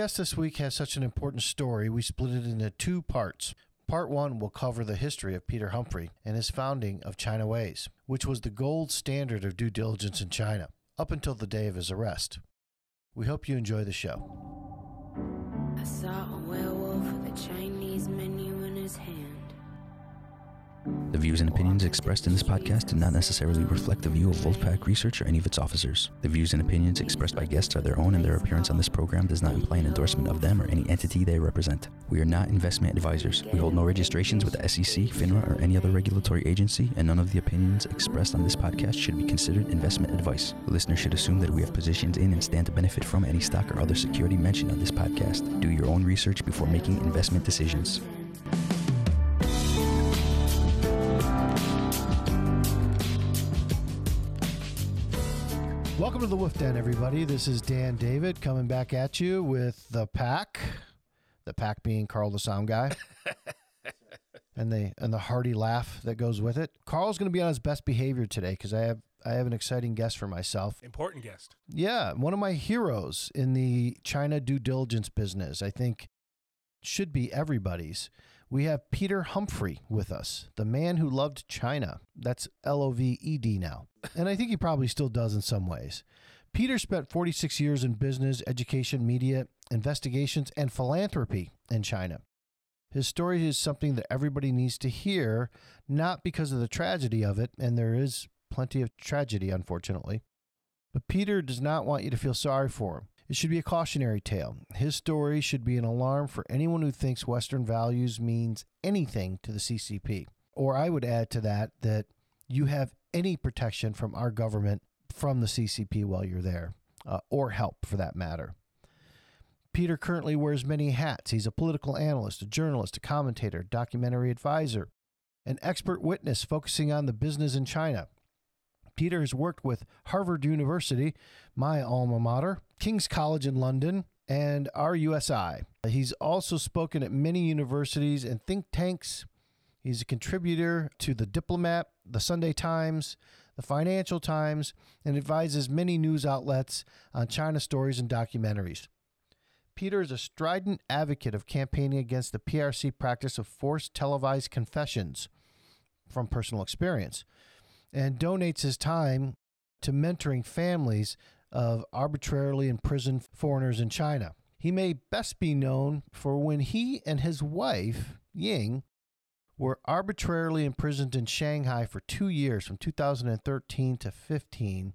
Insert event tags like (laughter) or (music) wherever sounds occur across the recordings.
guest this week has such an important story, we split it into two parts. Part one will cover the history of Peter Humphrey and his founding of ChinaWhys, which was the gold standard of due diligence in China up until the day of his arrest. We hope you enjoy the show. The views and opinions expressed in this podcast do not necessarily reflect the view of Wolfpack Research or any of its officers. The views and opinions expressed by guests are their own, and their appearance on this program does not imply an endorsement of them or any entity they represent. We are not investment advisors. We hold no registrations with the SEC, FINRA, or any other regulatory agency, and none of the opinions expressed on this podcast should be considered investment advice. The listener should assume that we have positions in and stand to benefit from any stock or other security mentioned on this podcast. Do your own research before making investment decisions. Welcome to the Wolf Den, everybody. This is Dan David coming back at you with the pack. The pack being Carl the sound guy. (laughs) and the and the hearty laugh that goes with it. Carl's going to be on his best behavior today because I have I have an exciting guest for myself. Important guest. Yeah, one of my heroes in the China due diligence business. I think should be everybody's. We have Peter Humphrey with us, the man who loved China. That's L O V E D now. And I think he probably still does in some ways. Peter spent 46 years in business, education, media, investigations, and philanthropy in China. His story is something that everybody needs to hear, not because of the tragedy of it, and there is plenty of tragedy, unfortunately. But Peter does not want you to feel sorry for him. It should be a cautionary tale. His story should be an alarm for anyone who thinks Western values means anything to the CCP. Or I would add to that that you have any protection from our government from the CCP while you're there, uh, or help for that matter. Peter currently wears many hats. He's a political analyst, a journalist, a commentator, documentary advisor, an expert witness focusing on the business in China. Peter has worked with Harvard University, my alma mater, King's College in London, and RUSI. He's also spoken at many universities and think tanks. He's a contributor to The Diplomat, The Sunday Times, The Financial Times, and advises many news outlets on China stories and documentaries. Peter is a strident advocate of campaigning against the PRC practice of forced televised confessions from personal experience and donates his time to mentoring families of arbitrarily imprisoned foreigners in China. He may best be known for when he and his wife, Ying, were arbitrarily imprisoned in Shanghai for two years from 2013 to 15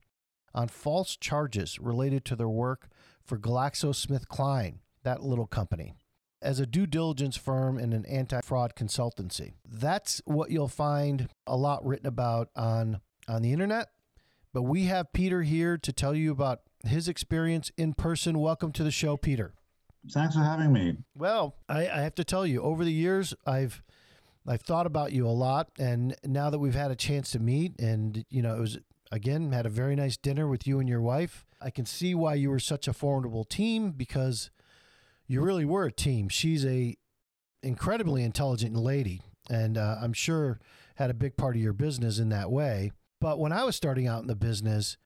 on false charges related to their work for GlaxoSmithKline, that little company, as a due diligence firm and an anti fraud consultancy. That's what you'll find a lot written about on, on the internet. But we have Peter here to tell you about his experience in person. Welcome to the show, Peter. Thanks for having me. Well, I, I have to tell you, over the years, I've I've thought about you a lot, and now that we've had a chance to meet, and you know, it was again had a very nice dinner with you and your wife. I can see why you were such a formidable team because you really were a team. She's a incredibly intelligent lady, and uh, I'm sure had a big part of your business in that way. But when I was starting out in the business,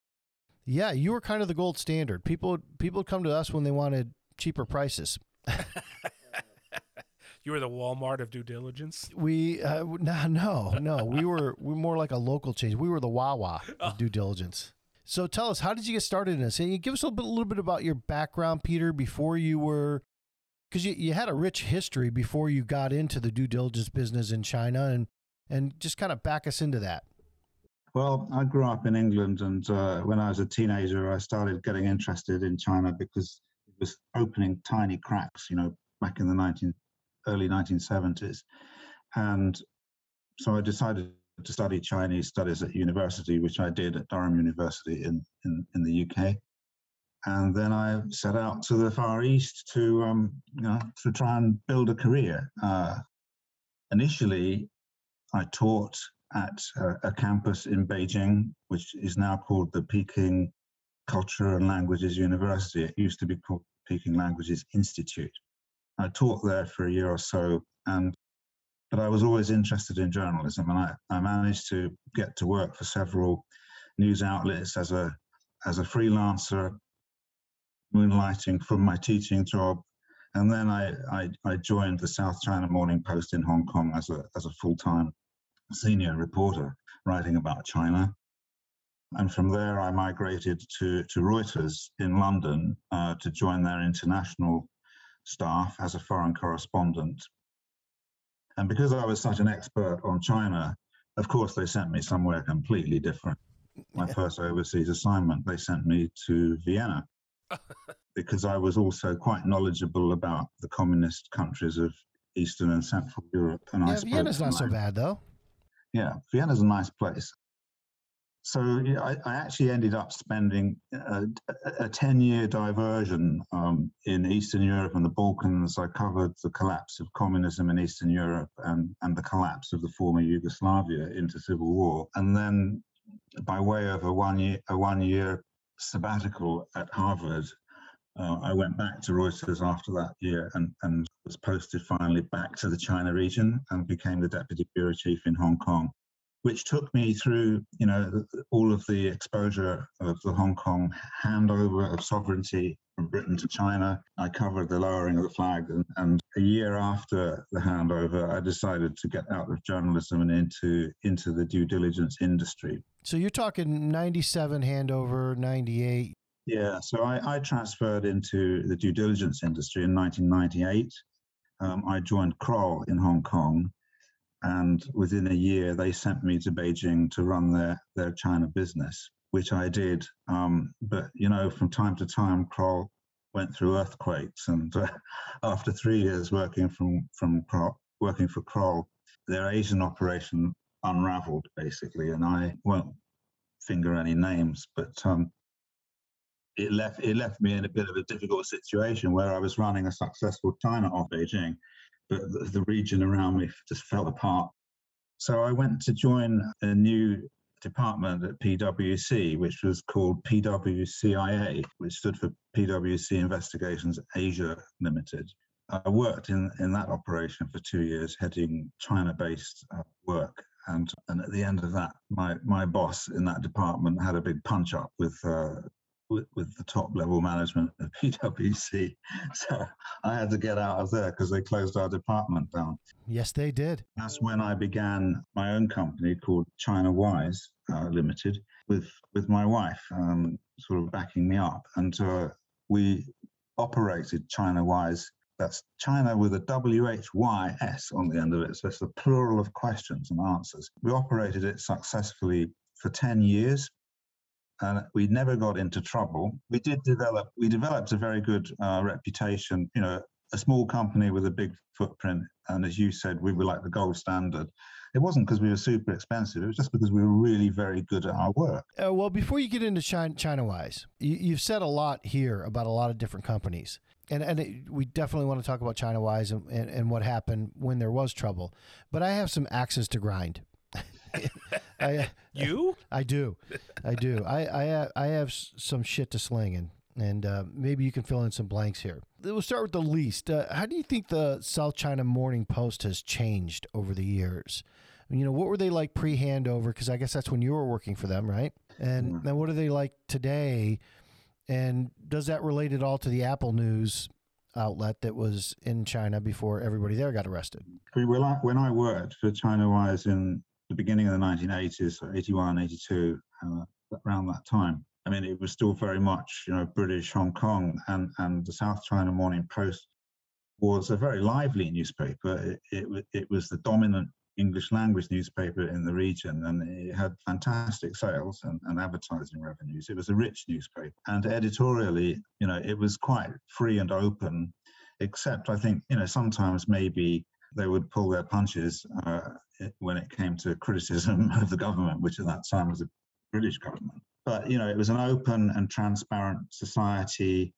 yeah, you were kind of the gold standard. People people would come to us when they wanted cheaper prices. (laughs) You were the Walmart of due diligence. We uh, (laughs) no no no we were we were more like a local change. We were the Wawa of (laughs) due diligence. So tell us, how did you get started in this? And give us a little bit, little bit about your background, Peter, before you were, because you, you had a rich history before you got into the due diligence business in China, and and just kind of back us into that. Well, I grew up in England, and uh, when I was a teenager, I started getting interested in China because it was opening tiny cracks, you know, back in the 19, early 1970s. And so I decided to study Chinese studies at university, which I did at Durham University in, in, in the UK. And then I set out to the Far East to, um, you know, to try and build a career. Uh, initially, I taught at a, a campus in Beijing, which is now called the Peking Culture and Languages University. It used to be called Peking Languages Institute. I taught there for a year or so, and but I was always interested in journalism, and I, I managed to get to work for several news outlets as a as a freelancer, moonlighting from my teaching job And then I, I, I joined the South China Morning Post in Hong Kong as a, as a full time senior reporter writing about China. And from there, I migrated to, to Reuters in London uh, to join their international staff as a foreign correspondent. And because I was such an expert on China, of course, they sent me somewhere completely different. My first overseas assignment, they sent me to Vienna (laughs) because I was also quite knowledgeable about the communist countries of Eastern and Central Europe. And yeah, Vienna's not so bad though. yeah, Vienna's a nice place. So I, I actually ended up spending a, a 10 year diversion um, in Eastern Europe and the Balkans. I covered the collapse of communism in Eastern Europe and, and the collapse of the former Yugoslavia into civil war. And then, by way of a one year, a one year sabbatical at Harvard, uh, I went back to Reuters after that year and, and was posted finally back to the China region and became the deputy bureau chief in Hong Kong, which took me through, you know, all of the exposure of the Hong Kong handover of sovereignty from Britain to China. I covered the lowering of the flag, and, and a year after the handover, I decided to get out of journalism and into into the due diligence industry. So you're talking 97 handover, 98. Yeah, so I, I transferred into the due diligence industry in 1998. Um, I joined Kroll in Hong Kong, and within a year, they sent me to Beijing to run their, their China business, which I did. Um, but, you know, from time to time, Kroll went through earthquakes. And uh, (laughs) after three years working from, from Kroll, working for Kroll, their Asian operation unraveled, basically. And I won't finger any names, but um, it left it left me in a bit of a difficult situation where I was running a successful China off Beijing, but the, the region around me just fell apart. So I went to join a new department at PwC, which was called PwCIA, which stood for PwC Investigations Asia Limited. I worked in, in that operation for two years, heading China-based uh, work. And, and at the end of that, my, my boss in that department had a big punch up with uh, with, with the top level management of (laughs) PwC. So I had to get out of there because they closed our department down. Yes, they did. That's when I began my own company called ChinaWhys uh, Limited with with my wife, um, sort of backing me up, and uh, we operated ChinaWhys. That's China with a W H Y S on the end of it. So it's the plural of questions and answers. We operated it successfully for 10 years and we never got into trouble. We did develop, we developed a very good uh, reputation, you know, a small company with a big footprint. And as you said, we were like the gold standard. It wasn't because we were super expensive. It was just because we were really very good at our work. Uh, well, before you get into China, ChinaWhys, you, you've said a lot here about a lot of different companies. And, and it, we definitely want to talk about ChinaWhys and, and, and what happened when there was trouble. But I have some axes to grind. (laughs) I, You? I do, I do. I I have, I have some shit to sling, and and uh, maybe you can fill in some blanks here. We'll start with the least. Uh, how do you think the South China Morning Post has changed over the years? You know, what were they like pre-handover? Because I guess that's when you were working for them, right? And then what are they like today? And does that relate at all to the Apple News outlet that was in China before everybody there got arrested? I mean, when I, when I worked for China Wise in the beginning of the 1980s, so 81, 82, uh, around that time, I mean, it was still very much, you know, British Hong Kong, and, and the South China Morning Post was a very lively newspaper. It, it, it was the dominant English language newspaper in the region, and it had fantastic sales and, and advertising revenues. It was a rich newspaper, and editorially, you know, it was quite free and open, except I think, you know, sometimes maybe they would pull their punches uh, when it came to criticism (laughs) of the government, which at that time was the British government. But you know, it was an open and transparent society.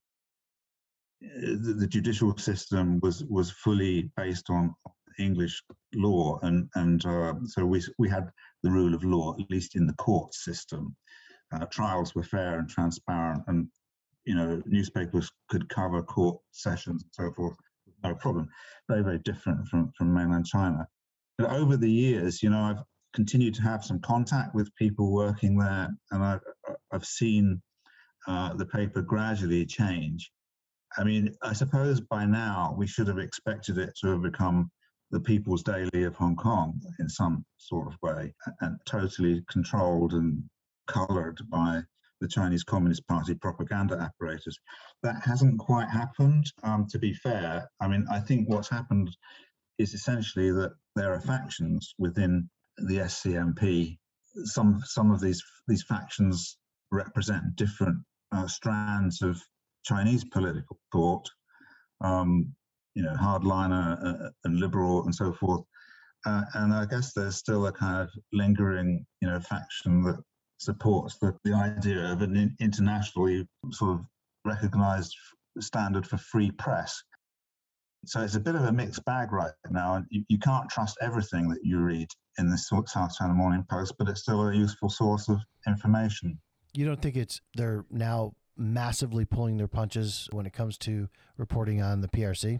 The, the judicial system was was fully based on English law, and and uh, so we we had the rule of law, at least in the court system. Uh, trials were fair and transparent, and you know, newspapers could cover court sessions and so forth, no problem. Very, very different from, from mainland China. But over the years, you know, I've continued to have some contact with people working there, and I've, I've seen uh, the paper gradually change. I mean, I suppose by now we should have expected it to have become the People's Daily of Hong Kong in some sort of way, and totally controlled and colored by the Chinese Communist Party propaganda apparatus. That hasn't quite happened. Um, to be fair, I mean, I think what's happened is essentially that there are factions within the SCMP. Some some of these these factions represent different uh, strands of Chinese political thought. Um, you know, hardliner uh, and liberal and so forth. Uh, and I guess there's still a kind of lingering, you know, faction that supports the, the idea of an internationally sort of recognized standard for free press. So it's a bit of a mixed bag right now, and you, you can't trust everything that you read in the South China Morning Post, but it's still a useful source of information. You don't think it's they're now massively pulling their punches when it comes to reporting on the PRC?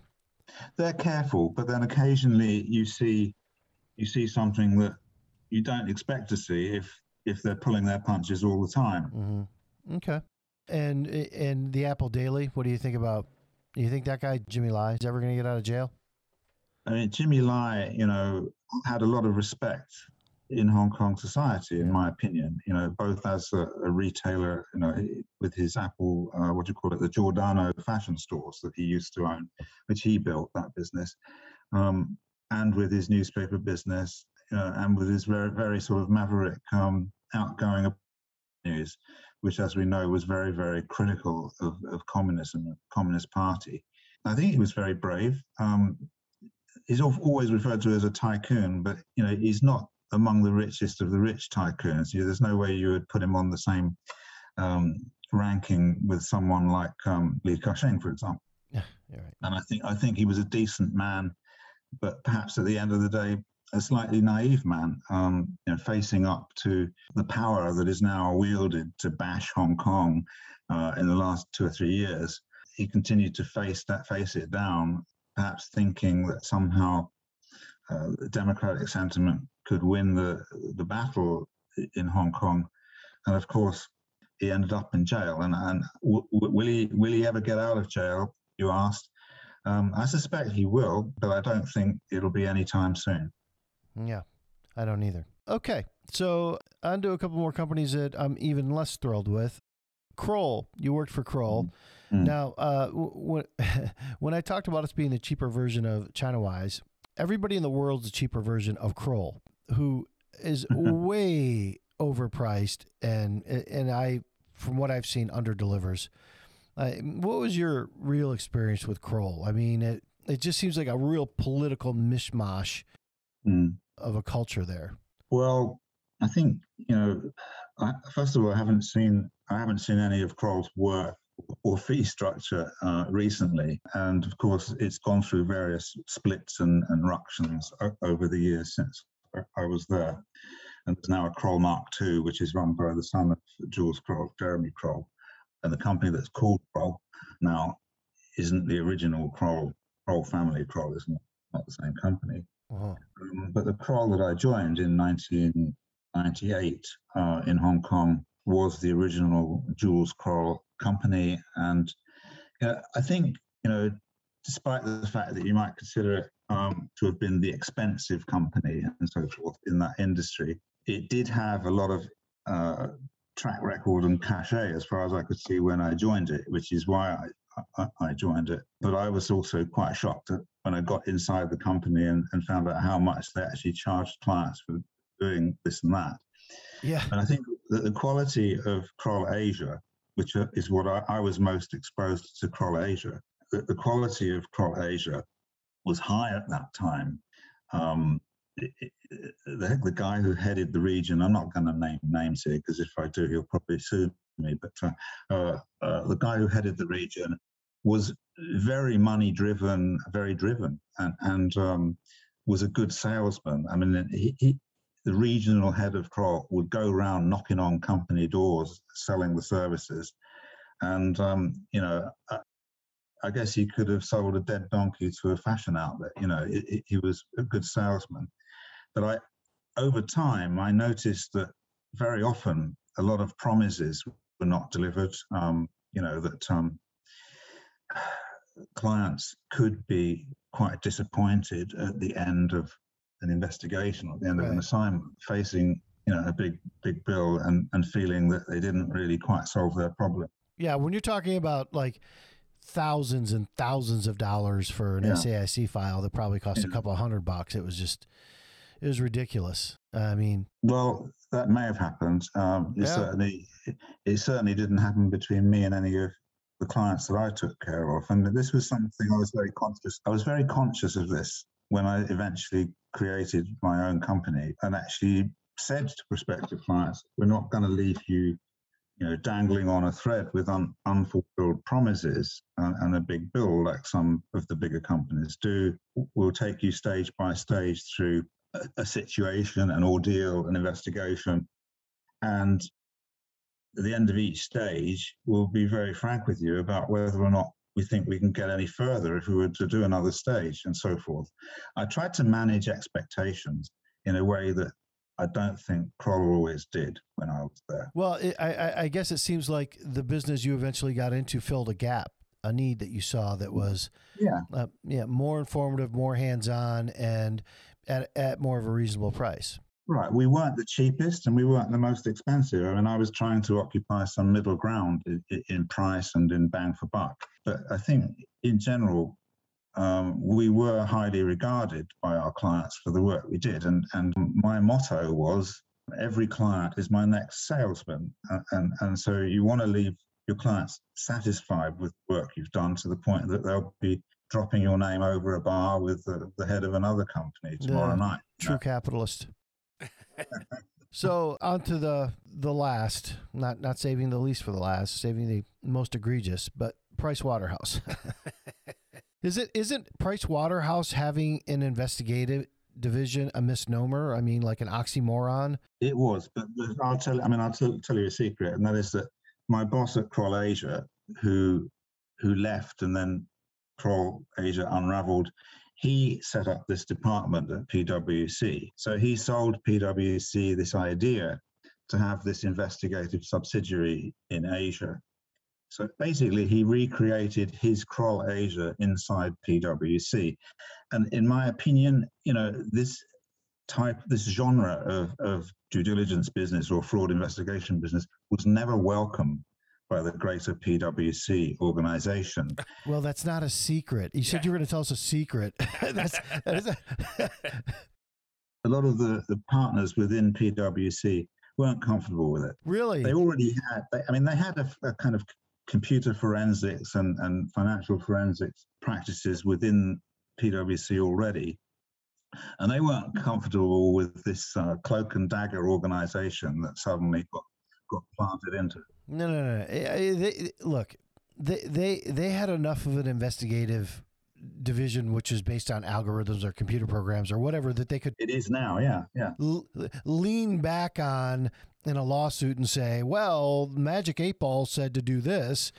They're careful, but then occasionally you see you see something that you don't expect to see if if they're pulling their punches all the time. Mm-hmm. Okay. And and the Apple Daily, what do you think about? Do you think that guy Jimmy Lai is ever going to get out of jail? I mean, Jimmy Lai, you know, had a lot of respect in Hong Kong society, in my opinion. You know, both as a, a retailer, you know, with his Apple, uh, what do you call it, the Giordano fashion stores that he used to own, which he built that business, um, and with his newspaper business, uh, and with his very, very sort of maverick, um, outgoing news, which, as we know, was very, very critical of, of communism, the Communist Party. I think he was very brave. Um, he's always referred to as a tycoon, but you know he's not among the richest of the rich tycoons. You, there's no way you would put him on the same um, ranking with someone like um, Li Ka-shing, for example. Yeah, right. And I think I think he was a decent man, but perhaps at the end of the day, a slightly naive man, um, you know, facing up to the power that is now wielded to bash Hong Kong uh, in the last two or three years. He continued to face that, face it down, perhaps thinking that somehow uh, democratic sentiment could win the the battle in Hong Kong, and of course, he ended up in jail. And and w- will he will he ever get out of jail? You asked. Um, I suspect he will, but I don't think it'll be anytime soon. Yeah, I don't either. Okay, so on to a couple more companies that I'm even less thrilled with. Kroll, you worked for Kroll. Mm. Now, uh, when (laughs) when I talked about us being the cheaper version of ChinaWhys, everybody in the world's a cheaper version of Kroll who is way overpriced and and I from what I've seen under delivers. Uh, what was your real experience with Kroll? I mean, it it just seems like a real political mishmash mm. of a culture there. Well, I think you know. I, first of all, I haven't seen I haven't seen any of Kroll's work or fee structure uh, recently, and of course, it's gone through various splits and, and ructions over the years since I was there. And there's now a Kroll Mark II, which is run by the son of Jules Kroll, Jeremy Kroll. And the company that's called Kroll now isn't the original Kroll, Kroll family Kroll, is not, not the same company. Uh-huh. Um, but the Kroll that I joined in 1998 uh, in Hong Kong was the original Jules Kroll company. And uh, I think, you know, despite the fact that you might consider it um, to have been the expensive company and so forth in that industry, it did have a lot of uh, track record and cachet as far as I could see when I joined it, which is why I, I, I joined it. But I was also quite shocked when I got inside the company and, and found out how much they actually charged clients for doing this and that. Yeah. And I think that the quality of Kroll Asia, which is what I, I was most exposed to Kroll Asia, the, the quality of Kroll Asia was high at that time. Um, it, it, the, the, guy who headed the region, I'm not going to name names here because if I do, he'll probably sue me. But uh, uh, uh, the guy who headed the region was very money driven, very driven, and, and um, was a good salesman. I mean, he, he, the regional head of Kroll would go around knocking on company doors, selling the services. And, um, you know, I guess he could have sold a dead donkey to a fashion outlet. You know, he was a good salesman. But I, over time, I noticed that very often a lot of promises were not delivered. Um, you know that um, clients could be quite disappointed at the end of an investigation or at the end of an assignment, facing you know a big big bill and and feeling that they didn't really quite solve their problem. Yeah, when you're talking about like thousands and thousands of dollars for an Yeah. SAIC file that probably cost a couple of hundred bucks, it was just it was ridiculous. I mean, Well, that may have happened. Um, it Yeah. certainly it certainly didn't happen between me and any of the clients that I took care of, and this was something I was very conscious. I was very conscious of this when I eventually created my own company and actually said to prospective clients, "We're not going to leave you." You know, dangling on a thread with un, unfulfilled promises and, and a big bill like some of the bigger companies do. We'll take you stage by stage through a, a situation, an ordeal, an investigation. And at the end of each stage, we'll be very frank with you about whether or not we think we can get any further if we were to do another stage and so forth. I tried to manage expectations in a way that I don't think Kroll always did when I was there. well, it, I- I I guess it seems like the business you eventually got into filled a gap, a need that you saw that was Yeah. uh, yeah more informative, more hands on, and at at more of a reasonable price. Right. We weren't the cheapest and we weren't the most expensive. I mean, I was trying to occupy some middle ground in, in price and in bang for buck. But I think in general, um, we were highly regarded by our clients for the work we did. And, and my motto was every client is my next salesman. And, and, and so you want to leave your clients satisfied with work you've done to the point that they'll be dropping your name over a bar with the, the head of another company tomorrow Yeah. night. True capitalist. So on to the the last, not not saving the least for the last, saving the most egregious, but Price Waterhouse. (laughs) is it isn't Price Waterhouse having an investigative division a misnomer? I mean, like an oxymoron. It was, but I'll tell. I mean, I'll tell, tell you a secret, and that is that my boss at Kroll Asia, who who left and then Kroll Asia unraveled, he set up this department at PwC. So he sold PwC this idea to have this investigative subsidiary in Asia. So basically, he recreated his Kroll Asia inside PwC, and in my opinion, you know this type, this genre of, of due diligence business or fraud investigation business was never welcome by the greater PwC organization. Well, that's not a secret. You said you were going to tell us a secret. (laughs) that's that is a, (laughs) A lot of the, the partners within PwC weren't comfortable with it. really. They already had, they, I mean, they had a, a kind of computer forensics and, and financial forensics practices within PwC already. And they weren't comfortable with this uh, cloak and dagger organization that suddenly got, got planted into. No, no, no. no. Eh, eh, They, look, they, they they had enough of an investigative division, which is based on algorithms or computer programs or whatever, that they could It is now, yeah, yeah. l- lean back on in a lawsuit and say, "Well, Magic Eight Ball said to do this."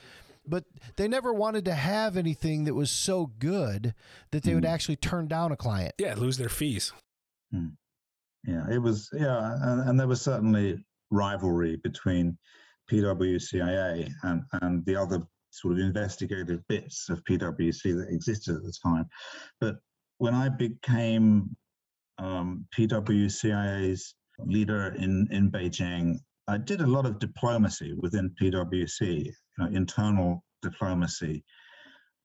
But they never wanted to have anything that was so good that they would Hmm. actually turn down a client. Yeah, lose their fees. Yeah, it was, yeah, and, and there was certainly rivalry between PwCIA and, and the other sort of investigative bits of PwC that existed at the time. But when I became um, PwCIA's leader in, in Beijing, I did a lot of diplomacy within PwC, you know, internal diplomacy,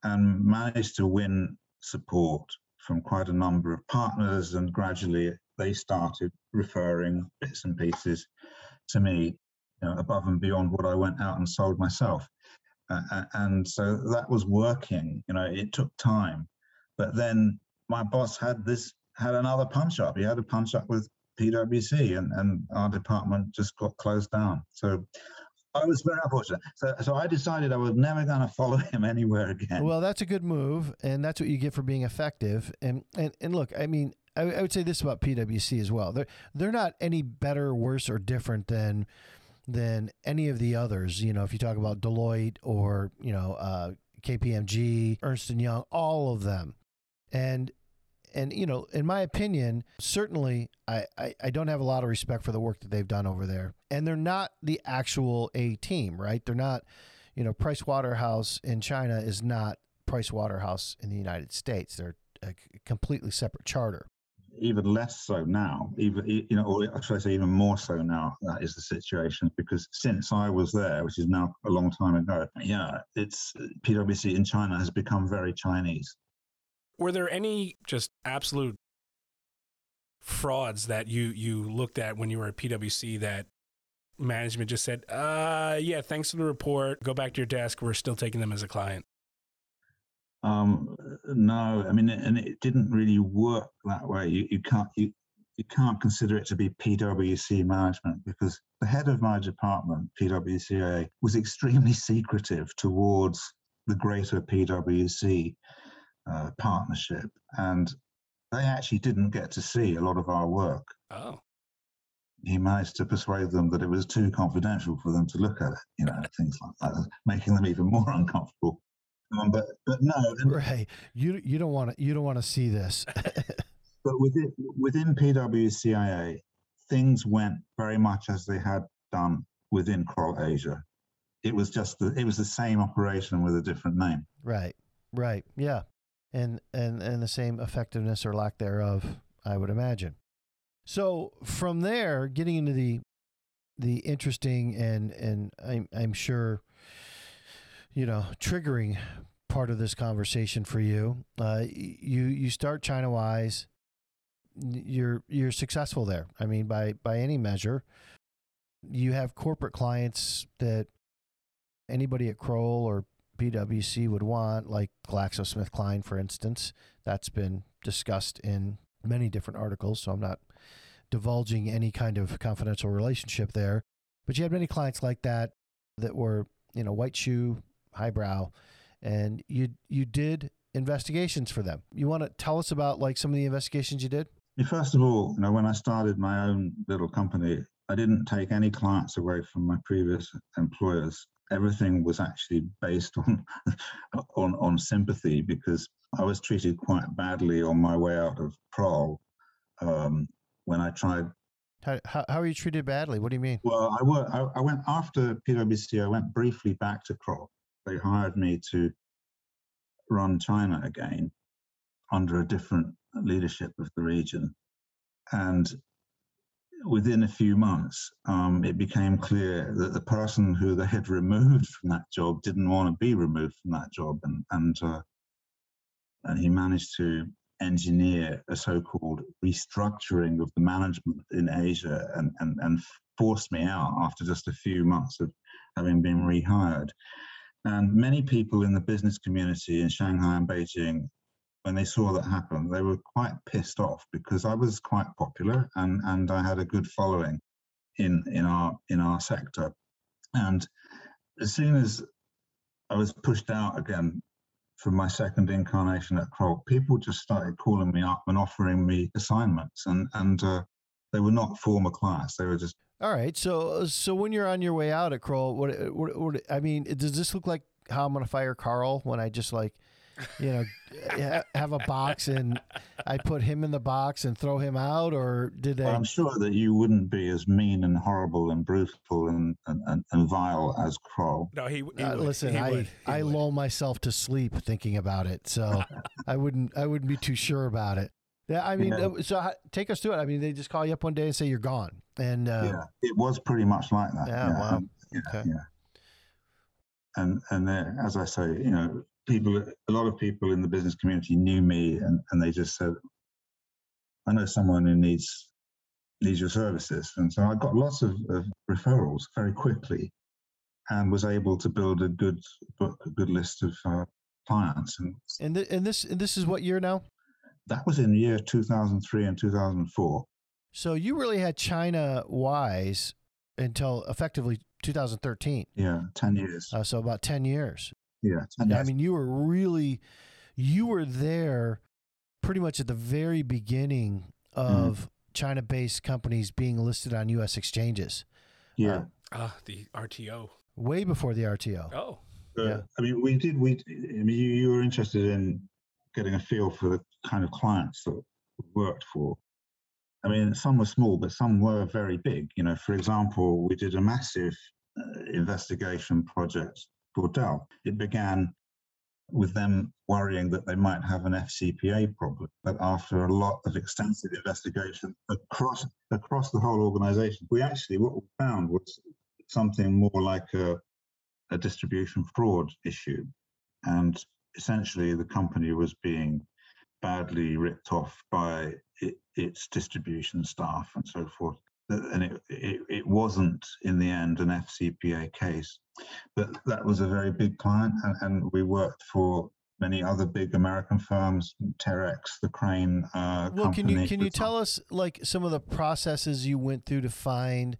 and managed to win support from quite a number of partners. And gradually they started referring bits and pieces to me you know, above and beyond what I went out and sold myself. Uh, and so that was working. You know, it took time, but then my boss had this had another punch up. He had a punch up with PwC, and and our department just got closed down. So. I was very unfortunate. So, so I decided I was never going to follow him (laughs) anywhere again. Well, that's a good move, and that's what you get for being effective. And and, and look, I mean, I, I would say this about PwC as well. They're they're not any better, worse, or different than than any of the others. You know, if you talk about Deloitte or you know uh, KPMG, Ernst and Young, all of them, and and you know, in my opinion, certainly I, I, I don't have a lot of respect for the work that they've done over there. And they're not the actual A team, right? They're not, you know, Price Waterhouse in China is not Price Waterhouse in the United States. They're a completely separate charter. Even less so now, even you know, or should I say even more so now? That is the situation because since I was there, which is now a long time ago, yeah, it's PwC in China has become very Chinese. Were there any just absolute frauds that you you looked at when you were at PwC that management just said, "Uh, yeah, thanks for the report. Go back to your desk. We're still taking them as a client." Um, no, I mean, and it didn't really work that way. You, you can't you you can't consider it to be PwC management because the head of my department, PwCA, was extremely (laughs) secretive towards the greater PwC uh, partnership, and they actually didn't get to see a lot of our work. Oh, He managed to persuade them that it was too confidential for them to look at it, you know, things like that, making them even more (laughs) uncomfortable. Um, but but no, Right. You you don't want to you don't want to see this. (laughs) but within within PwCIA, things went very much as they had done within Kroll Asia. It was just the, it was the same operation with a different name. right. Right. Yeah. And and and the same effectiveness or lack thereof, I would imagine. So from there, getting into the the interesting and and I'm I'm sure you know triggering part of this conversation for you. Uh, you you start ChinaWhys. You're you're successful there. I mean, by by any measure, you have corporate clients that anybody at Kroll or PwC would want, like GlaxoSmithKline, for instance. That's been discussed in many different articles, so I'm not divulging any kind of confidential relationship there. But you had many clients like that that were, you know, white shoe, highbrow, and you you did investigations for them. You want to tell us about like some of the investigations you did? First of all, you know, when I started my own little company, I didn't take any clients away from my previous employers. Everything was actually based (laughs) on on on sympathy because I was treated quite badly on my way out of Kroll um, when I tried How, how, how are you treated badly? What do you mean? Well, I, wor- I, I went after PwC. I went briefly back to Kroll. They hired me to run China again under a different leadership of the region, and within a few months, um, it became clear that the person who they had removed from that job didn't want to be removed from that job, and and uh, and he managed to engineer a so-called restructuring of the management in Asia and, and, and forced me out after just a few months of having been rehired. And many people in the business community in Shanghai and Beijing, when they saw that happen, they were quite pissed off because I was quite popular and, and I had a good following in, in our in our sector. And as soon as I was pushed out again from my second incarnation at Kroll, people just started calling me up and offering me assignments, and and uh, they were not former clients; they were just All right. So so when you're on your way out at Kroll, what, what, what I mean, does this look like how I'm going to fire Carl when I just like, you know, (laughs) ha- have a box and I put him in the box and throw him out, or did they? Well, I'm sure that you wouldn't be as mean and horrible and brutal and, and, and, and vile as Kroll. No, he, he Uh, would. listen, He I would. He I would. lull myself to sleep thinking about it, so (laughs) I wouldn't I wouldn't be too sure about it. Yeah, I mean, Yeah. so take us through it. I mean, they just call you up one day and say you're gone, and uh, yeah, it was pretty much like that. Yeah, wow. and- yeah, Okay. yeah. And and there, as I say, you know, people, a lot of people in the business community knew me, and, and they just said, "I know someone who needs needs your services," and so I got lots of, of referrals very quickly, and was able to build a good book, a good list of uh, clients, and and th- and this and this is what year now? That was in the year 2003 and 2004. So you really had ChinaWhys until effectively 2013. Yeah, 10 years. Uh, so about 10 years. yeah, 10 I mean, you were really, you were there pretty much at the very beginning of China based companies being listed on U.S. exchanges, yeah. Ah, the RTO. way before the RTO. Oh, Uh, Yeah. I mean, we did. We, I mean, you, you were interested in getting a feel for the kind of clients that we worked for. I mean, some were small, but some were very big. You know, for example, we did a massive uh, investigation project for Dell. It began with them worrying that they might have an FCPA problem. But after a lot of extensive investigation across across the whole organization, we actually what we found was something more like a, a distribution fraud issue. And essentially the company was being badly ripped off by it, its distribution staff and so forth and it, it, it, wasn't in the end an FCPA case, but that was a very big client, and, and we worked for many other big American firms, Terex, the Crane. Uh, well, can you can you tell us like some of the processes you went through to find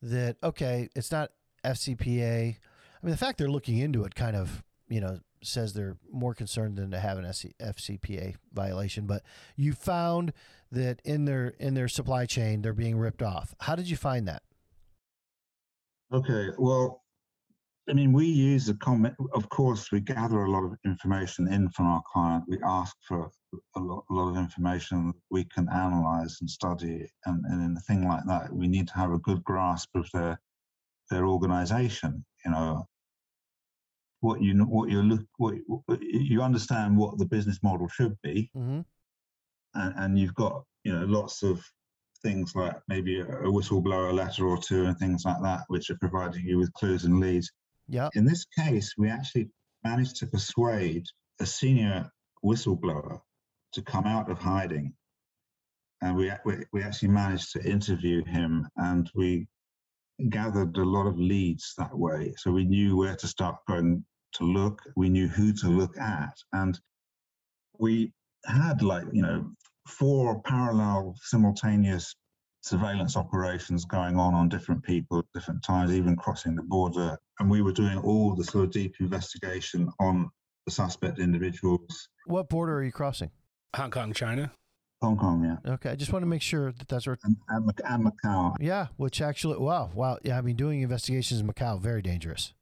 that okay, it's not FCPA. I mean, the fact they're looking into it kind of you know says they're more concerned than to have an FCPA violation. But you found that in their in their supply chain they're being ripped off. How did you find that? Okay, well, I mean, we use a comment. Of course, we gather a lot of information in from our client. We ask for a lot, a lot of information we can analyze and study, and, and in a thing like that, we need to have a good grasp of their their organization. You know, what you what you look what you understand what the business model should be, mm-hmm. and, and you've got you know lots of things like maybe a, whistleblower letter or two and things like that, which are providing you with clues and leads. Yeah. In this case, we actually managed to persuade a senior whistleblower to come out of hiding, and we we, we actually managed to interview him, and we gathered a lot of leads that way. So we knew where to start going to look, we knew who to look at, and we had like you know four parallel simultaneous surveillance operations going on on different people at different times, even crossing the border. And we were doing all the sort of deep investigation on the suspect individuals. What border are you crossing? Hong Kong, China. Hong Kong, yeah. Okay, I just want to make sure that that's right. And, and, and Macau. Yeah, which actually, wow, wow. Yeah, I mean, doing investigations in Macau, very dangerous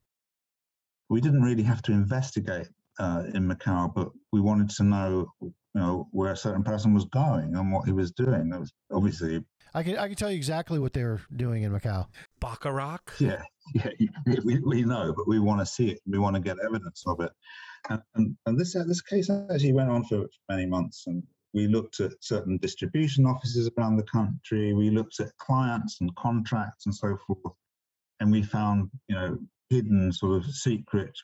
we didn't really have to investigate uh, in Macau, but we wanted to know, you know, where a certain person was going and what he was doing. That was obviously. I can I can tell you exactly what they were doing in Macau. Baccarat. Yeah, yeah, we, we know, but we want to see it. We want to get evidence of it. And, and, and this uh, this case actually went on for many months, and we looked at certain distribution offices around the country. We looked at clients and contracts and so forth, and we found, you know, hidden sort of secret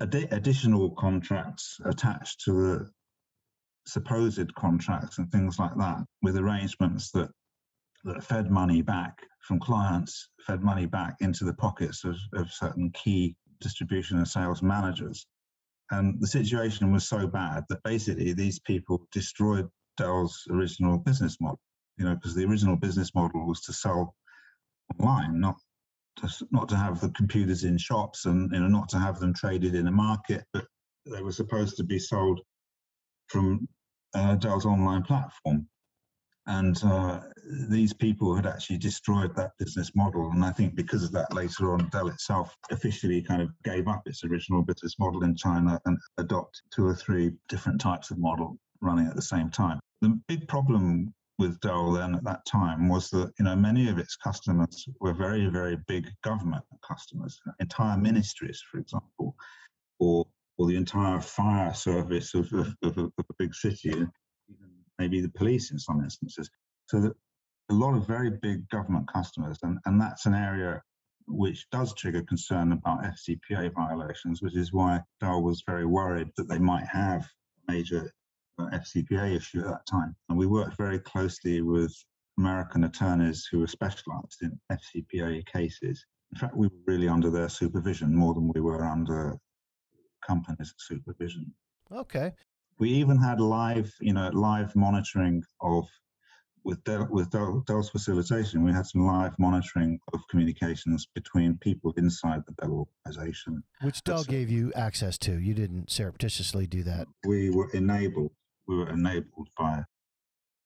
ad- additional contracts attached to the supposed contracts and things like that with arrangements that that fed money back from clients fed money back into the pockets of, of certain key distribution and sales managers. And the situation was so bad that basically these people destroyed Dell's original business model you know because the original business model was to sell online not not to have the computers in shops and you know not to have them traded in a market, but they were supposed to be sold from uh, Dell's online platform. And uh, these people had actually destroyed that business model. And I think because of that, later on, Dell itself officially kind of gave up its original business model in China and adopted two or three different types of model running at the same time. The big problem with Dell then at that time was that you know many of its customers were very very big government customers, entire ministries, for example, or or the entire fire service of, of, of, a, of a big city, even maybe the police in some instances. So that a lot of very big government customers, and, and that's an area which does trigger concern about FCPA violations, which is why Dell was very worried that they might have major FCPA issue at that time. And we worked very closely with American attorneys who were specialized in FCPA cases. In fact, we were really under their supervision more than we were under companies' supervision. Okay. We even had live, you know, live monitoring of with Dell, with Dell, Dell's facilitation. We had some live monitoring of communications between people inside the Dell organization, which Dell gave you access to. You didn't surreptitiously do that. We were enabled we were enabled by.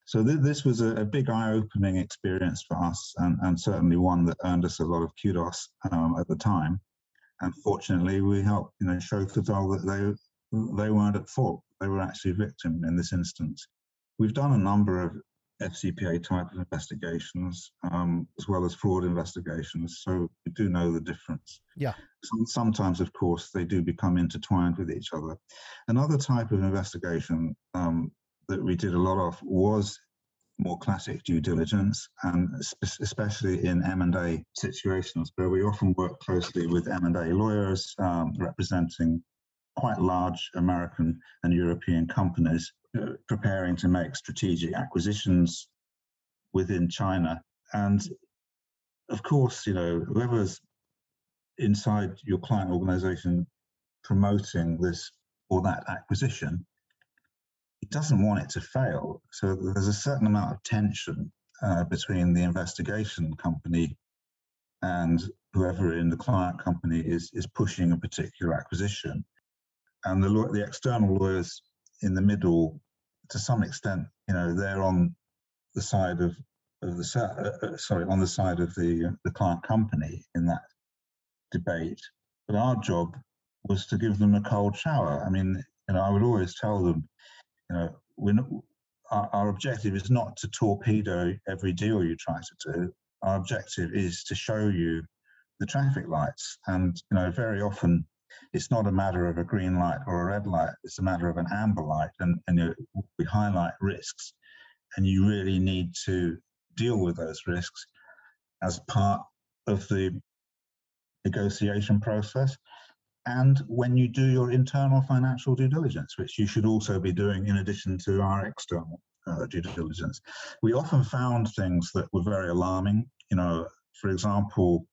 So th- this was a, a big eye-opening experience for us, and, and certainly one that earned us a lot of kudos um, at the time. And fortunately, we helped you know show Dell that they they weren't at fault; they were actually victim in this instance. We've done a number of FCPA type of investigations, um, as well as fraud investigations. So we do know the difference. Yeah. Some, sometimes, of course, they do become intertwined with each other. Another type of investigation um, that we did a lot of was more classic due diligence, and especially in M&A situations where we often work closely with M&A lawyers um, representing quite large American and European companies preparing to make strategic acquisitions within China. And of course, you know, whoever's inside your client organization promoting this or that acquisition, he doesn't want it to fail. So there's a certain amount of tension uh, between the investigation company and whoever in the client company is is pushing a particular acquisition and the the external lawyers in the middle, to some extent, you know, they're on the side of of the uh, uh, sorry on the side of the the client company in that debate. But our job was to give them a cold shower. I mean, you know, I would always tell them, you know, we're not, our, our objective is not to torpedo every deal you try to do. Our objective is to show you the traffic lights, and you know, very often it's not a matter of a green light or a red light. It's a matter of an amber light, and, and know, we highlight risks, and you really need to deal with those risks as part of the negotiation process. And when you do your internal financial due diligence, which you should also be doing in addition to our external uh, due diligence, we often found things that were very alarming. You know, for example,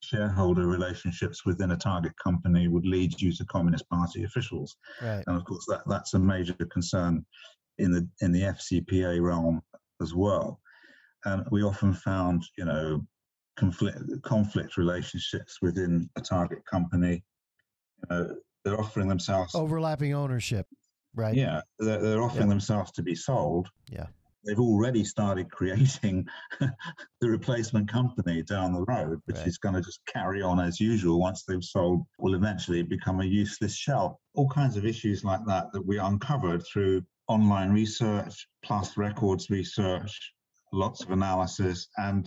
shareholder relationships within a target company would lead you to Communist Party officials. Right. And of course, that, that's a major concern in the in the FCPA realm as well. And we often found, you know, conflict conflict relationships within a target company. You know, they're offering themselves overlapping ownership, right? Yeah, they're, they're offering yeah. themselves to be sold. Yeah they've already started creating (laughs) the replacement company down the road, which right. is going to just carry on as usual once they've sold, will eventually become a useless shell. All kinds of issues like that that we uncovered through online research, plus records research, lots of analysis, and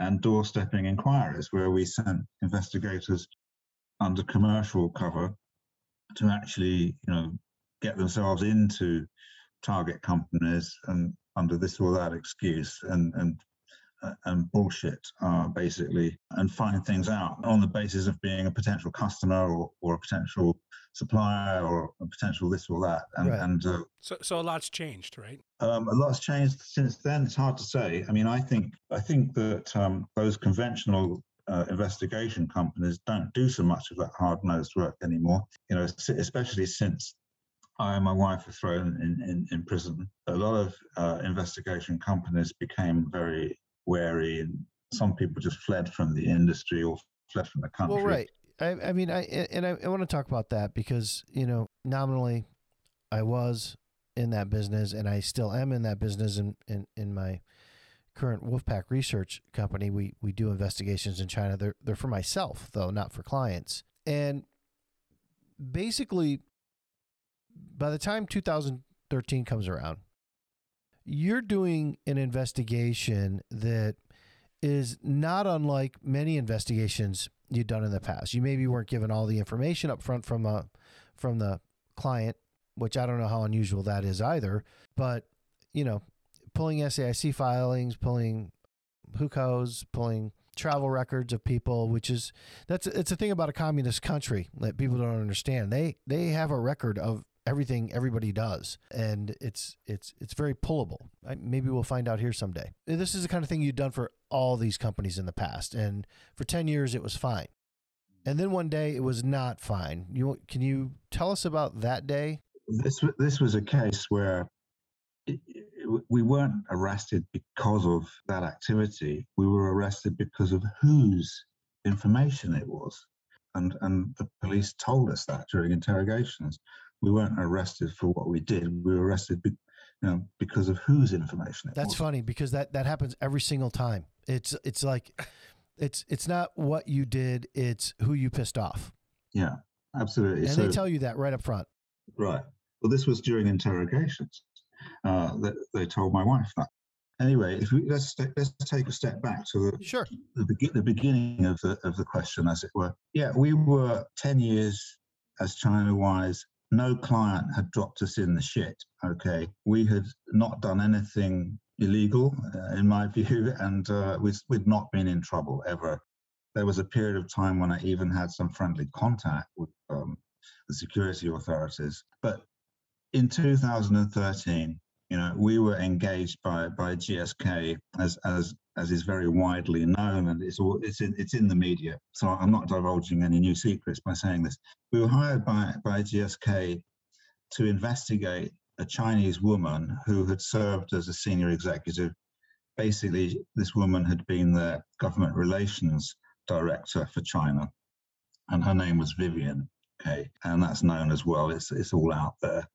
and doorstepping inquiries where we sent investigators under commercial cover to actually, you know, get themselves into target companies and under this or that excuse and and uh, and bullshit uh, basically and find things out on the basis of being a potential customer or, or a potential supplier or a potential this or that. And, right. and uh, so, so a lot's changed right? Um, a lot's changed since then it's hard to say. I mean i think i think that um, those conventional uh, investigation companies don't do so much of that hard-nosed work anymore you know especially since I and my wife were thrown in, in, in prison. A lot of uh, investigation companies became very wary, and some people just fled from the industry or fled from the country. Well, right. I, I mean, I and I, I want to talk about that because you know, nominally, I was in that business, and I still am in that business. In in, in my current Wolfpack research company, we we do investigations in China. They're they're for myself though, not for clients. And basically, by the time 2013 comes around, you're doing an investigation that is not unlike many investigations you've done in the past. You maybe weren't given all the information up front from a uh, from the client, which I don't know how unusual that is either. But you know, pulling SAIC filings, pulling hukou, pulling travel records of people, which is that's it's a thing about a communist country that people don't understand. They they have a record of everything everybody does and it's it's it's very pullable. Maybe we'll find out here someday. This is the kind of thing you've done for all these companies in the past and for 10 years it was fine. And then one day it was not fine. You can you tell us about that day? This this was a case where we weren't arrested because of that activity. We were arrested because of whose information it was. And and the police told us that during interrogations we weren't arrested for what we did. We were arrested, be, you know, because of whose information. That's was. funny because that that happens every single time. It's it's like it's it's not what you did; it's who you pissed off. Yeah, absolutely. And so, they tell you that right up front. Right. Well, this was during interrogations. Uh, that they told my wife that, anyway, if we let's let's take a step back to the Sure. the, begin, the beginning of the of the question, as it were. Yeah, we were ten years as ChinaWhys. No client had dropped us in the shit. Okay, we had not done anything illegal, uh, in my (laughs) view, and uh, we'd, we'd not been in trouble ever. There was a period of time when I even had some friendly contact with um, the security authorities. But in 2013, you know, we were engaged by by GSK as as as is very widely known, and it's all it's in it's in the media. So I'm not divulging any new secrets by saying this. We were hired by by GSK to investigate a Chinese woman who had served as a senior executive. Basically, this woman had been the government relations director for China, and her name was Vivian. Okay, and that's known as well. It's it's all out there.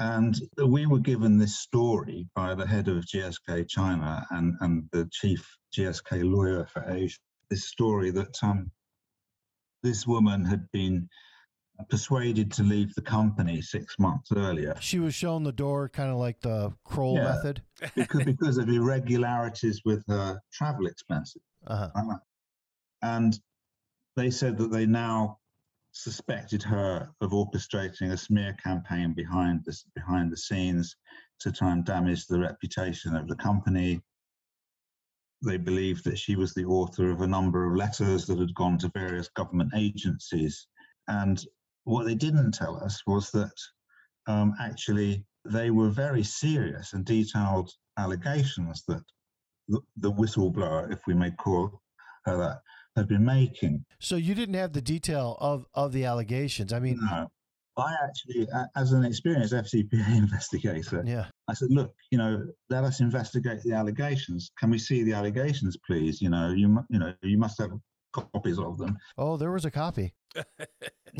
And we were given this story by the head of GSK China and, and the chief GSK lawyer for Asia. This story that um, this woman had been persuaded to leave the company six months earlier She was shown the door, kind of like the Kroll Yeah. method. because, (laughs) because of irregularities with her travel expenses. Uh-huh. Uh, And they said that they now suspected her of orchestrating a smear campaign behind this behind the scenes to try and damage the reputation of the company. They believed that she was the author of a number of letters that had gone to various government agencies. And what they didn't tell us was that um, actually they were very serious and detailed allegations that the, the whistleblower, if we may call her that, had been making. So you didn't have the detail of of the allegations. I mean, No. I actually, as an experienced FCPA (laughs) investigator, yeah. I said, look, you know, let us investigate the allegations. Can we see the allegations, please? You know, you you know, you must have copies of them. Oh, there was a copy. There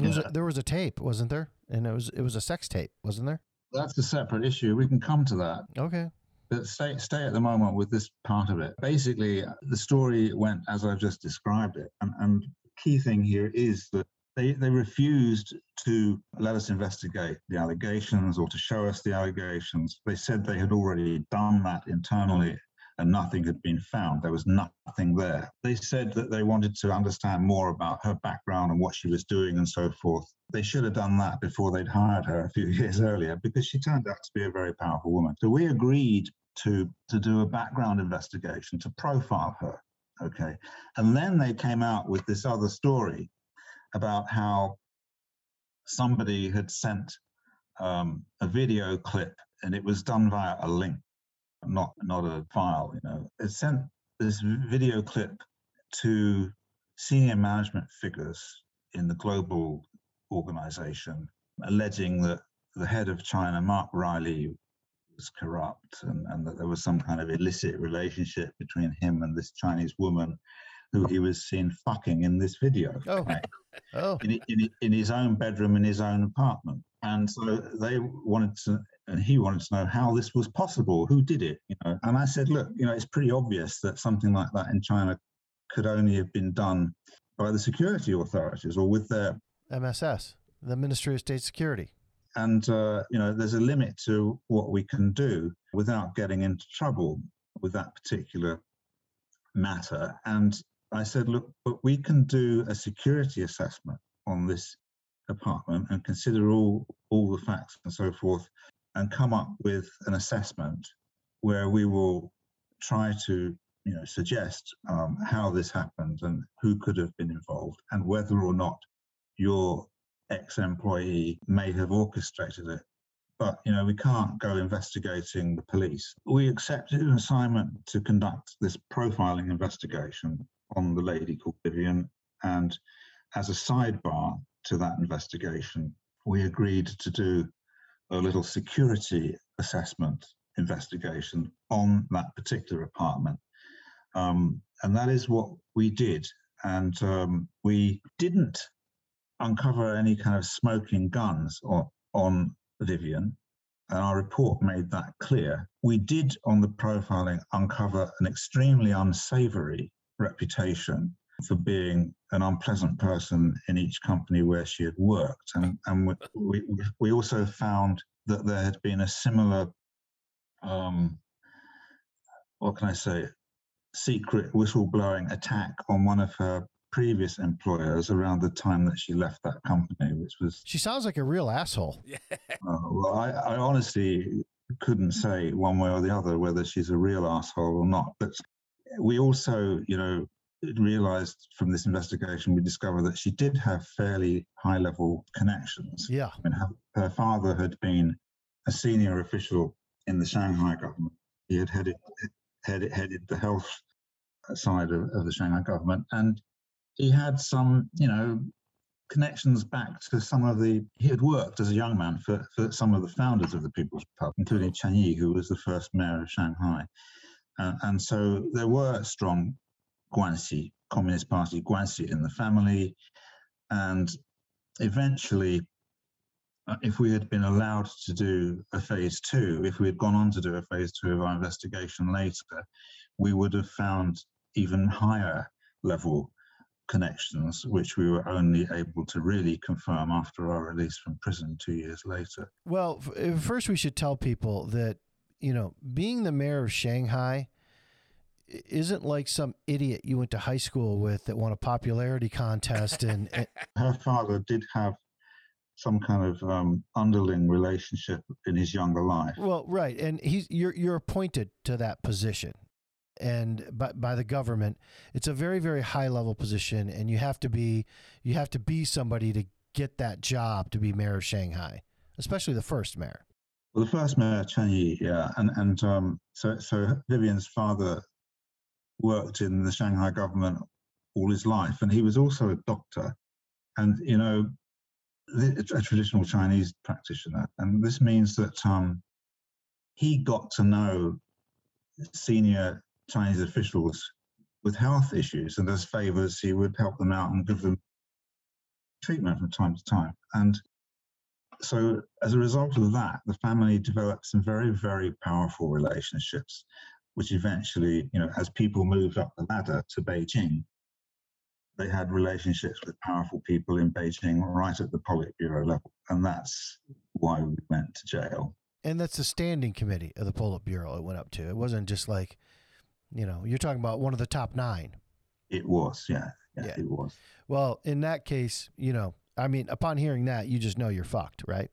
was a, (laughs) there was a tape, wasn't there? And it was it was a sex tape, wasn't there? That's a separate issue. We can come to that. Okay. But stay, stay at the moment with this part of it. Basically, the story went as I've just described it. And, and the key thing here is that they, they refused to let us investigate the allegations or to show us the allegations. They said they had already done that internally and nothing had been found. There was nothing there. They said that they wanted to understand more about her background and what she was doing and so forth. They should have done that before they'd hired her a few (laughs) years earlier because she turned out to be a very powerful woman. So we agreed to, to do a background investigation to profile her. Okay. And then they came out with this other story about how somebody had sent um, a video clip and it was done via a link not not a file. You know, it sent this video clip to senior management figures in the global organization, alleging that the head of China, Mark Reilly, was corrupt and, and that there was some kind of illicit relationship between him and this Chinese woman who he was seen fucking in this video. Oh. right? Oh, in, in, in his own bedroom in his own apartment. And so they wanted to, and he wanted to know how this was possible, who did it, you know. And I said, look, you know, it's pretty obvious that something like that in China could only have been done by the security authorities or with their, MSS, the Ministry of State Security. and uh, you know, there's a limit to what we can do without getting into trouble with that particular matter. And I said, look, but we can do a security assessment on this apartment and consider all all the facts and so forth and come up with an assessment where we will try to you know suggest um, how this happened and who could have been involved and whether or not your ex-employee may have orchestrated it. But you know we can't go investigating the police. We accepted an assignment to conduct this profiling investigation on the lady called vivian and as a sidebar to that investigation we agreed to do a little security assessment investigation on that particular apartment. Um, and that is what we did. And um, we didn't uncover any kind of smoking guns on, on Vivian, and our report made that clear. We did, on the profiling, uncover an extremely unsavory reputation for being an unpleasant person in each company where she had worked. And, and we, we, we also found that there had been a similar um, what can I say, secret whistleblowing attack on one of her previous employers around the time that she left that company, which was. She sounds like a real asshole. (laughs) Uh, well, I, I honestly couldn't say one way or the other whether she's a real asshole or not. But we also, you know, realized from this investigation, we discovered that she did have fairly high level connections. Yeah. I mean, her, her father had been a senior official in the Shanghai government. He had headed, headed, headed the health side of, of the Shanghai government. And he had some, you know, connections back to some of the he had worked as a young man for, for some of the founders of the People's Republic, including Chen Yi, who was the first mayor of Shanghai. Uh, and so there were strong Guanxi, Communist Party Guanxi in the family. And eventually, uh, if we had been allowed to do a phase two, if we had gone on to do a phase two of our investigation later, we would have found even higher level connections, which we were only able to really confirm after our release from prison two years later. Well, f- first we should tell people that, you know, being the mayor of Shanghai isn't like some idiot you went to high school with that won a popularity contest and, and (laughs) her father did have some kind of um, underling relationship in his younger life. well, right, and he's you're you're appointed to that position and by, by the government it's a very very high level position and you have to be you have to be somebody to get that job to be mayor of Shanghai, especially the first mayor. Well, the first mayor, Chen Yi, yeah, and and um, so so Vivian's father worked in the Shanghai government all his life, and he was also a doctor, and you know, a traditional Chinese practitioner, and this means that um, he got to know senior Chinese officials with health issues, and as favors, he would help them out and give them treatment from time to time, and so as a result of that, the family developed some very, very powerful relationships, which eventually, you know, as people moved up the ladder to Beijing, they had relationships with powerful people in Beijing right at the Politburo level. And that's why we went to jail. And that's the standing committee of the Politburo it went up to. It wasn't just like, you know, you're talking about one of the top nine. It was, yeah, yeah, Yeah. it was. Well, in that case, you know, I mean, upon hearing that, you just know you're fucked, right?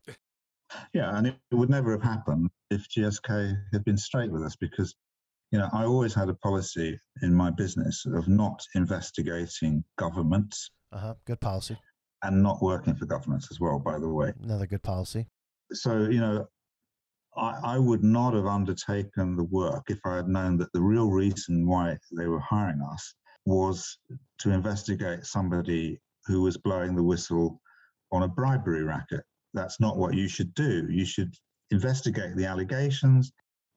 Yeah, and it would never have happened if GSK had been straight with us because, you know, I always had a policy in my business of not investigating governments Uh huh. Good policy. and not working for governments as well, by the way. Another good policy. So, you know, I, I would not have undertaken the work if I had known that the real reason why they were hiring us was to investigate somebody who was blowing the whistle on a bribery racket. That's not what you should do. You should investigate the allegations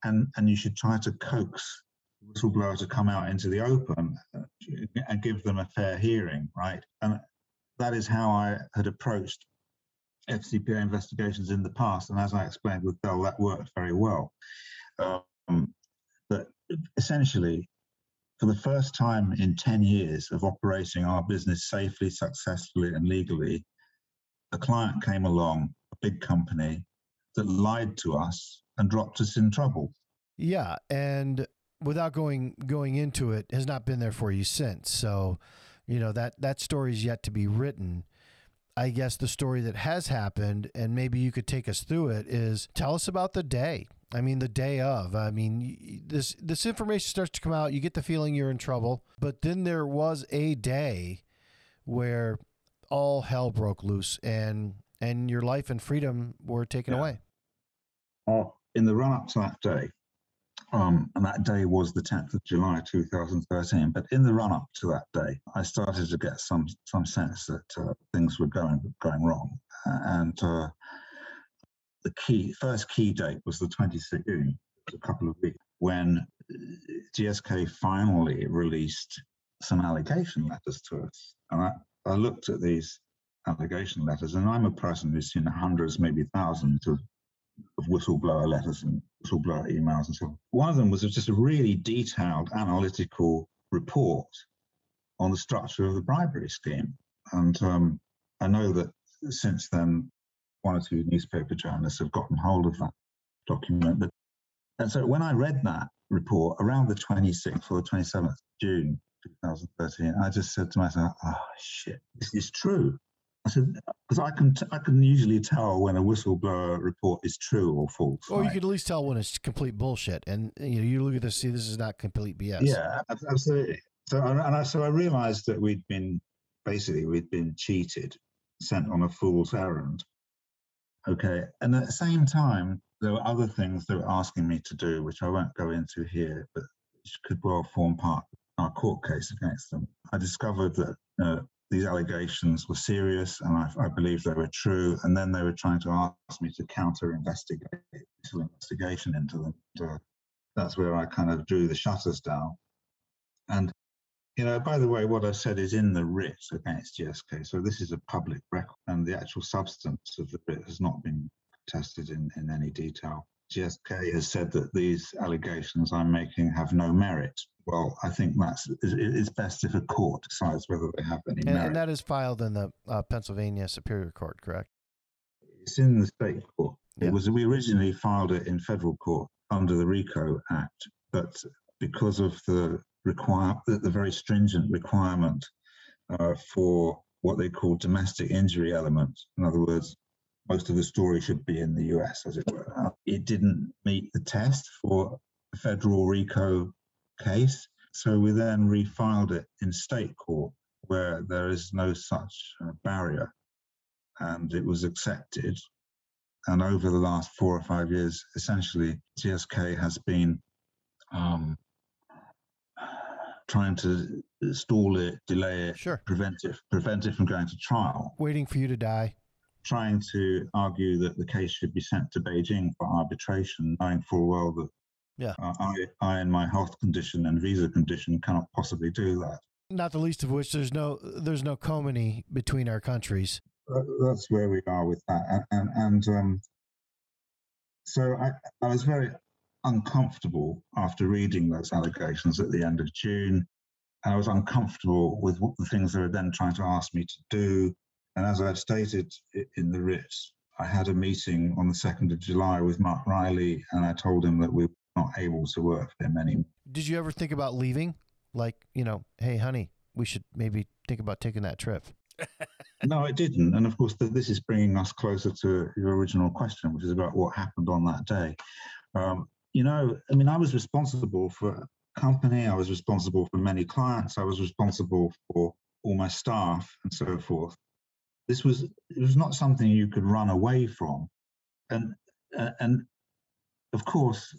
and, and you should try to coax whistleblower to come out into the open and give them a fair hearing, right? And that is how I had approached FCPA investigations in the past. And as I explained with Bell, that worked very well. Um, but essentially, for the first time in 10 years of operating our business safely, successfully, and legally, a client came along, a big company, that lied to us and dropped us in trouble. Yeah, and without going going into it, has not been there for you since. So, you know that that story's yet to be written. I guess the story that has happened, and maybe you could take us through it, is tell us about the day. I mean, the day of. I mean, this this information starts to come out. You get the feeling you're in trouble, but then there was a day where all hell broke loose, and and your life and freedom were taken Yeah. away. Oh, in the run up to that day, um, and that day was the 10th of July 2013. But in the run up to that day, I started to get some some sense that uh, things were going going wrong, and uh, the key first key date was the 26th of June, a couple of weeks when uh, GSK finally released some allegation letters to us, and I, I looked at these allegation letters, and I'm a person who's seen hundreds, maybe thousands of of whistleblower letters and whistleblower emails and so on. One of them was just a really detailed analytical report on the structure of the bribery scheme. And um, I know that since then, one or two newspaper journalists have gotten hold of that document. But and so when I read that, report around the 26th or the 27th of June 2013. I just said to myself, "Oh shit, this is true." I said because I can t- I can usually tell when a whistleblower report is true or false. Or you right? could at least tell when it's complete bullshit. And you know, you look at this, see, this is not complete BS. Yeah, absolutely. So and I, so I realized that we'd been basically we'd been cheated, sent on a fool's errand. Okay, and at the same time, there were other things they were asking me to do, which I won't go into here, but which could well form part of our court case against them. I discovered that uh, these allegations were serious, and I, I believe they were true. And then they were trying to ask me to counter investigate investigation into them. And, that's where I kind of drew the shutters down. And you know, by the way, what I said is in the writ against GSK. So this is a public record, and the actual substance of the writ has not been tested in, in any detail. GSK has said that these allegations I'm making have no merit. Well, I think that's it's best if a court decides whether they have any And, merit. and that is filed in the uh, Pennsylvania Superior Court, correct? it's in the state court. Yeah. It was we originally filed it in federal court under the RICO Act, but because of the require the, the very stringent requirement uh, for what they call domestic injury element, in other words, most of the story should be in the US, as it were. It didn't meet the test for a federal RICO case, so we then refiled it in state court, where there is no such uh, barrier and it was accepted. And over the last four or five years, essentially, GSK has been um, trying to stall it, delay it, Sure. prevent it, prevent it from going to trial, Waiting for you to die. Trying to argue that the case should be sent to Beijing for arbitration, knowing full well that Yeah. uh, I, I, in my health condition and visa condition, cannot possibly do that. Not the least of which there's no there's no comity between our countries. That- that's where we are with that. And, and, and um, so I, I was very uncomfortable after reading those allegations at the end of June. And I was uncomfortable with what the things they were then trying to ask me to do. And as I've stated in the writ, I had a meeting on the 2nd of July with Mark Reilly, and I told him that we were not able to work for him anymore. Did you ever think about leaving? Like, you know, hey, honey, we should maybe think about taking that trip. (laughs) No, it didn't. And of course, th- this is bringing us closer to your original question, which is about what happened on that day. Um, you know, I mean, I was responsible for a company, I was responsible for many clients, I was responsible for all my staff and so forth. This was it was not something you could run away from, and uh, and of course,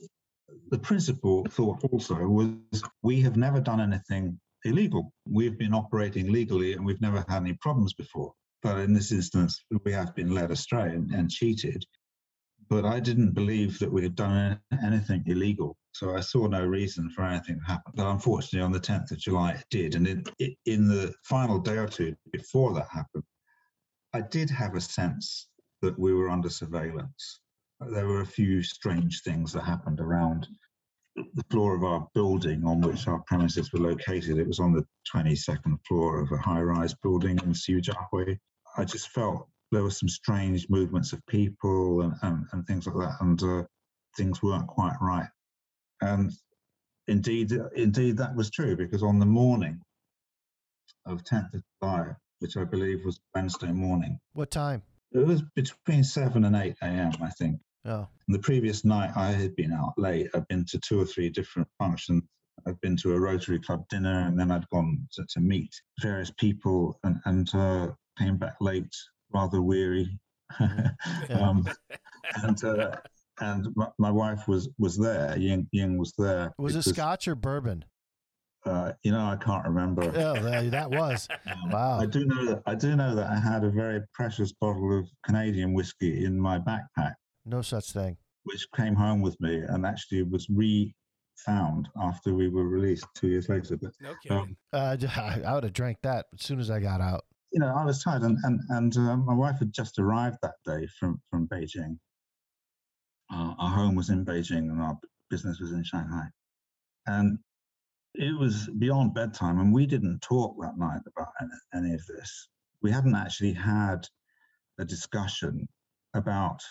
the principal thought also was we have never done anything illegal. We've been operating legally and we've never had any problems before. But in this instance, we have been led astray and, and cheated. But I didn't believe that we had done anything illegal. So I saw no reason for anything to happen. But unfortunately, on the 10th of July, it did. And in, it, in the final day or two before that happened, I did have a sense that we were under surveillance. There were a few strange things that happened around the floor of our building on which our premises were located. It was on the 22nd floor of a high rise building in Xujiahui. I just felt there were some strange movements of people and, and, and things like that, and uh, things weren't quite right. And indeed, indeed, that was true because on the morning of 10th of July, which I believe was Wednesday morning, What time? it was between 7 and 8 a.m., I think. Oh, And the previous night, I had been out late. I'd been to two or three different functions. I'd been to a Rotary Club dinner, and then I'd gone to, to meet various people, and, and uh, came back late, rather weary. (laughs) Um, and uh, and my, my wife was was there. Ying Ying was there. was it scotch or bourbon? Uh, you know, I can't remember. (laughs) Oh, that, that was. (laughs) Um, Wow. I do know that I do know that I had a very precious bottle of Canadian whiskey in my backpack No such thing. which came home with me and actually was re-found after we were released two years later. But No kidding. Uh, (laughs) I, I would have drank that as soon as I got out. you know, I was tired, and and and uh, my wife had just arrived that day from from Beijing. Uh, our home was in Beijing, and our business was in Shanghai, and it was beyond bedtime, and we didn't talk that night about any, of this. We hadn't actually had a discussion about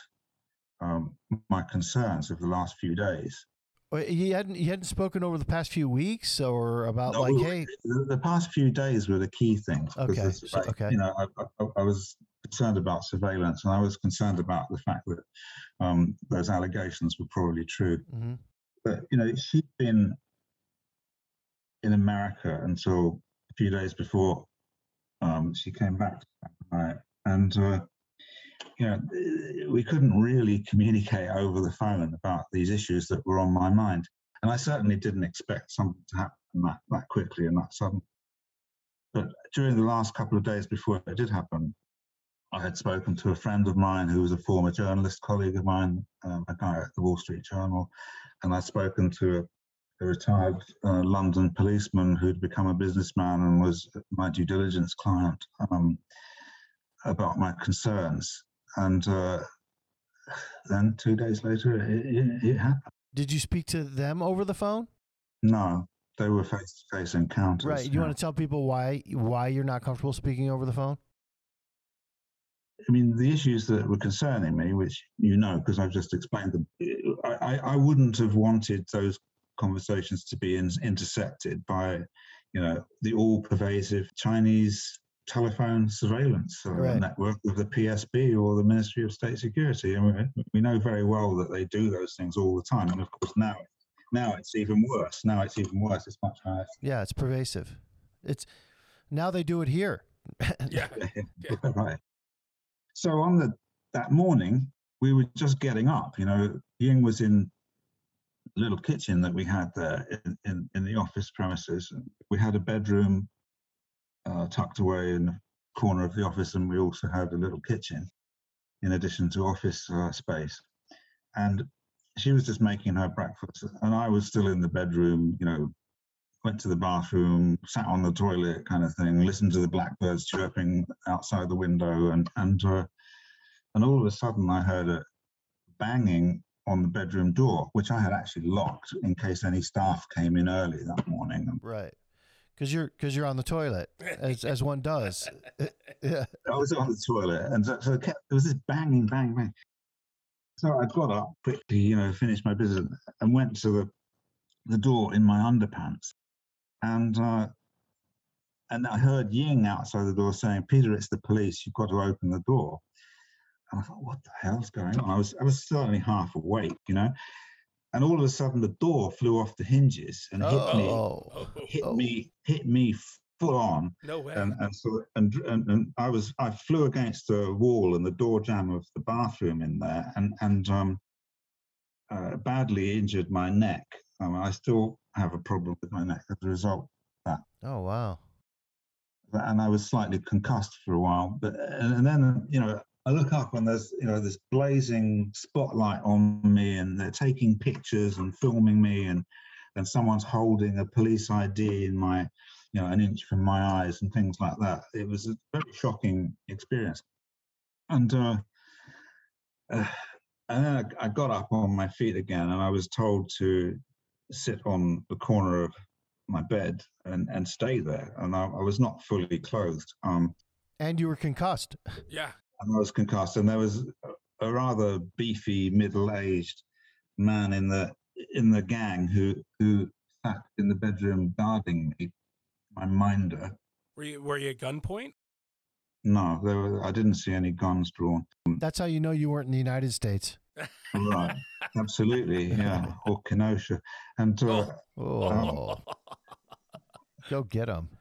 um, my concerns of the last few days. You hadn't you hadn't spoken over the past few weeks, or about No, like, we- hey, the, the past few days were the key things. Okay, so- like, okay. You know, I, I, I was concerned about surveillance, and I was concerned about the fact that um, those allegations were probably true. mhm, But you know, she'd been in America until a few days before um, she came back, and uh, you know, we couldn't really communicate over the phone about these issues that were on my mind. And I certainly didn't expect something to happen that, that quickly and that sudden. But during the last couple of days before it did happen, I had spoken to a friend of mine who was a former journalist colleague of mine, um, a guy at the Wall Street Journal, and I'd spoken to a, retired uh, London policeman who'd become a businessman and was my due diligence client um, about my concerns. And uh, then two days later, it, it, it happened. did you speak to them over the phone? No, they were face-to-face encounters. Right. You yeah. want to tell people why why you're not comfortable speaking over the phone? I mean, the issues that were concerning me, which you know, because I've just explained them, I, I, I wouldn't have wanted those conversations to be in, intercepted by, you know, the all-pervasive Chinese telephone surveillance uh, Right. network of the PSB or the Ministry of State Security. And we, we know very well that they do those things all the time. And of course, now, now it's even worse. Now it's even worse. It's much higher. Yeah, it's pervasive. It's now they do it here. (laughs) Yeah. (laughs) (laughs) right. So on the that morning, we were just getting up. You know, Ying was in a little kitchen that we had there in, in, in the office premises. We had a bedroom uh, tucked away in the corner of the office, and we also had a little kitchen in addition to office uh, space. And she was just making her breakfast, and I was still in the bedroom, you know, went to the bathroom, sat on the toilet, kind of thing, listened to the blackbirds chirping outside the window, and and uh, and all of a sudden I heard a banging on the bedroom door, which I had actually locked in case any staff came in early that morning. right. Because you're because you're on the toilet as as one does. (laughs) yeah. I was on the toilet, and so, so it kept, there was this banging, bang, bang. So I got up quickly, you know, finished my business, and went to the the door in my underpants, and uh, and I heard Ying outside the door saying, "Peter, it's the police. You've got to open the door." And I thought, "What the hell's going on?" I was I was still only half awake, you know, and all of a sudden the door flew off the hinges and hit me, Oh. hit oh. me, hit me full on No way. and and so and, and and I was I flew against the wall and the door jamb of the bathroom in there and and um uh, badly injured my neck. Um, I still have a problem with my neck as a result. that Oh wow. And I was slightly concussed for a while, but and, and then you know I look up and there's you know this blazing spotlight on me and they're taking pictures and filming me and and someone's holding a police ID in my you know an inch from my eyes and things like that. It was a very shocking experience, and uh, uh, (sighs) and then I, I got up on my feet again and I was told to sit on the corner of my bed and, and stay there. And I, I was not fully clothed. Um, And you were concussed. yeah. And I was concussed. And there was a, a rather beefy, middle-aged man in the in the gang who who sat in the bedroom guarding me, my minder. Were you were you at gunpoint? No, there were, I didn't see any guns drawn. That's how you know you weren't in the United States. Right, (laughs) absolutely, yeah, (laughs) or Kenosha, and uh, Oh. Go get them.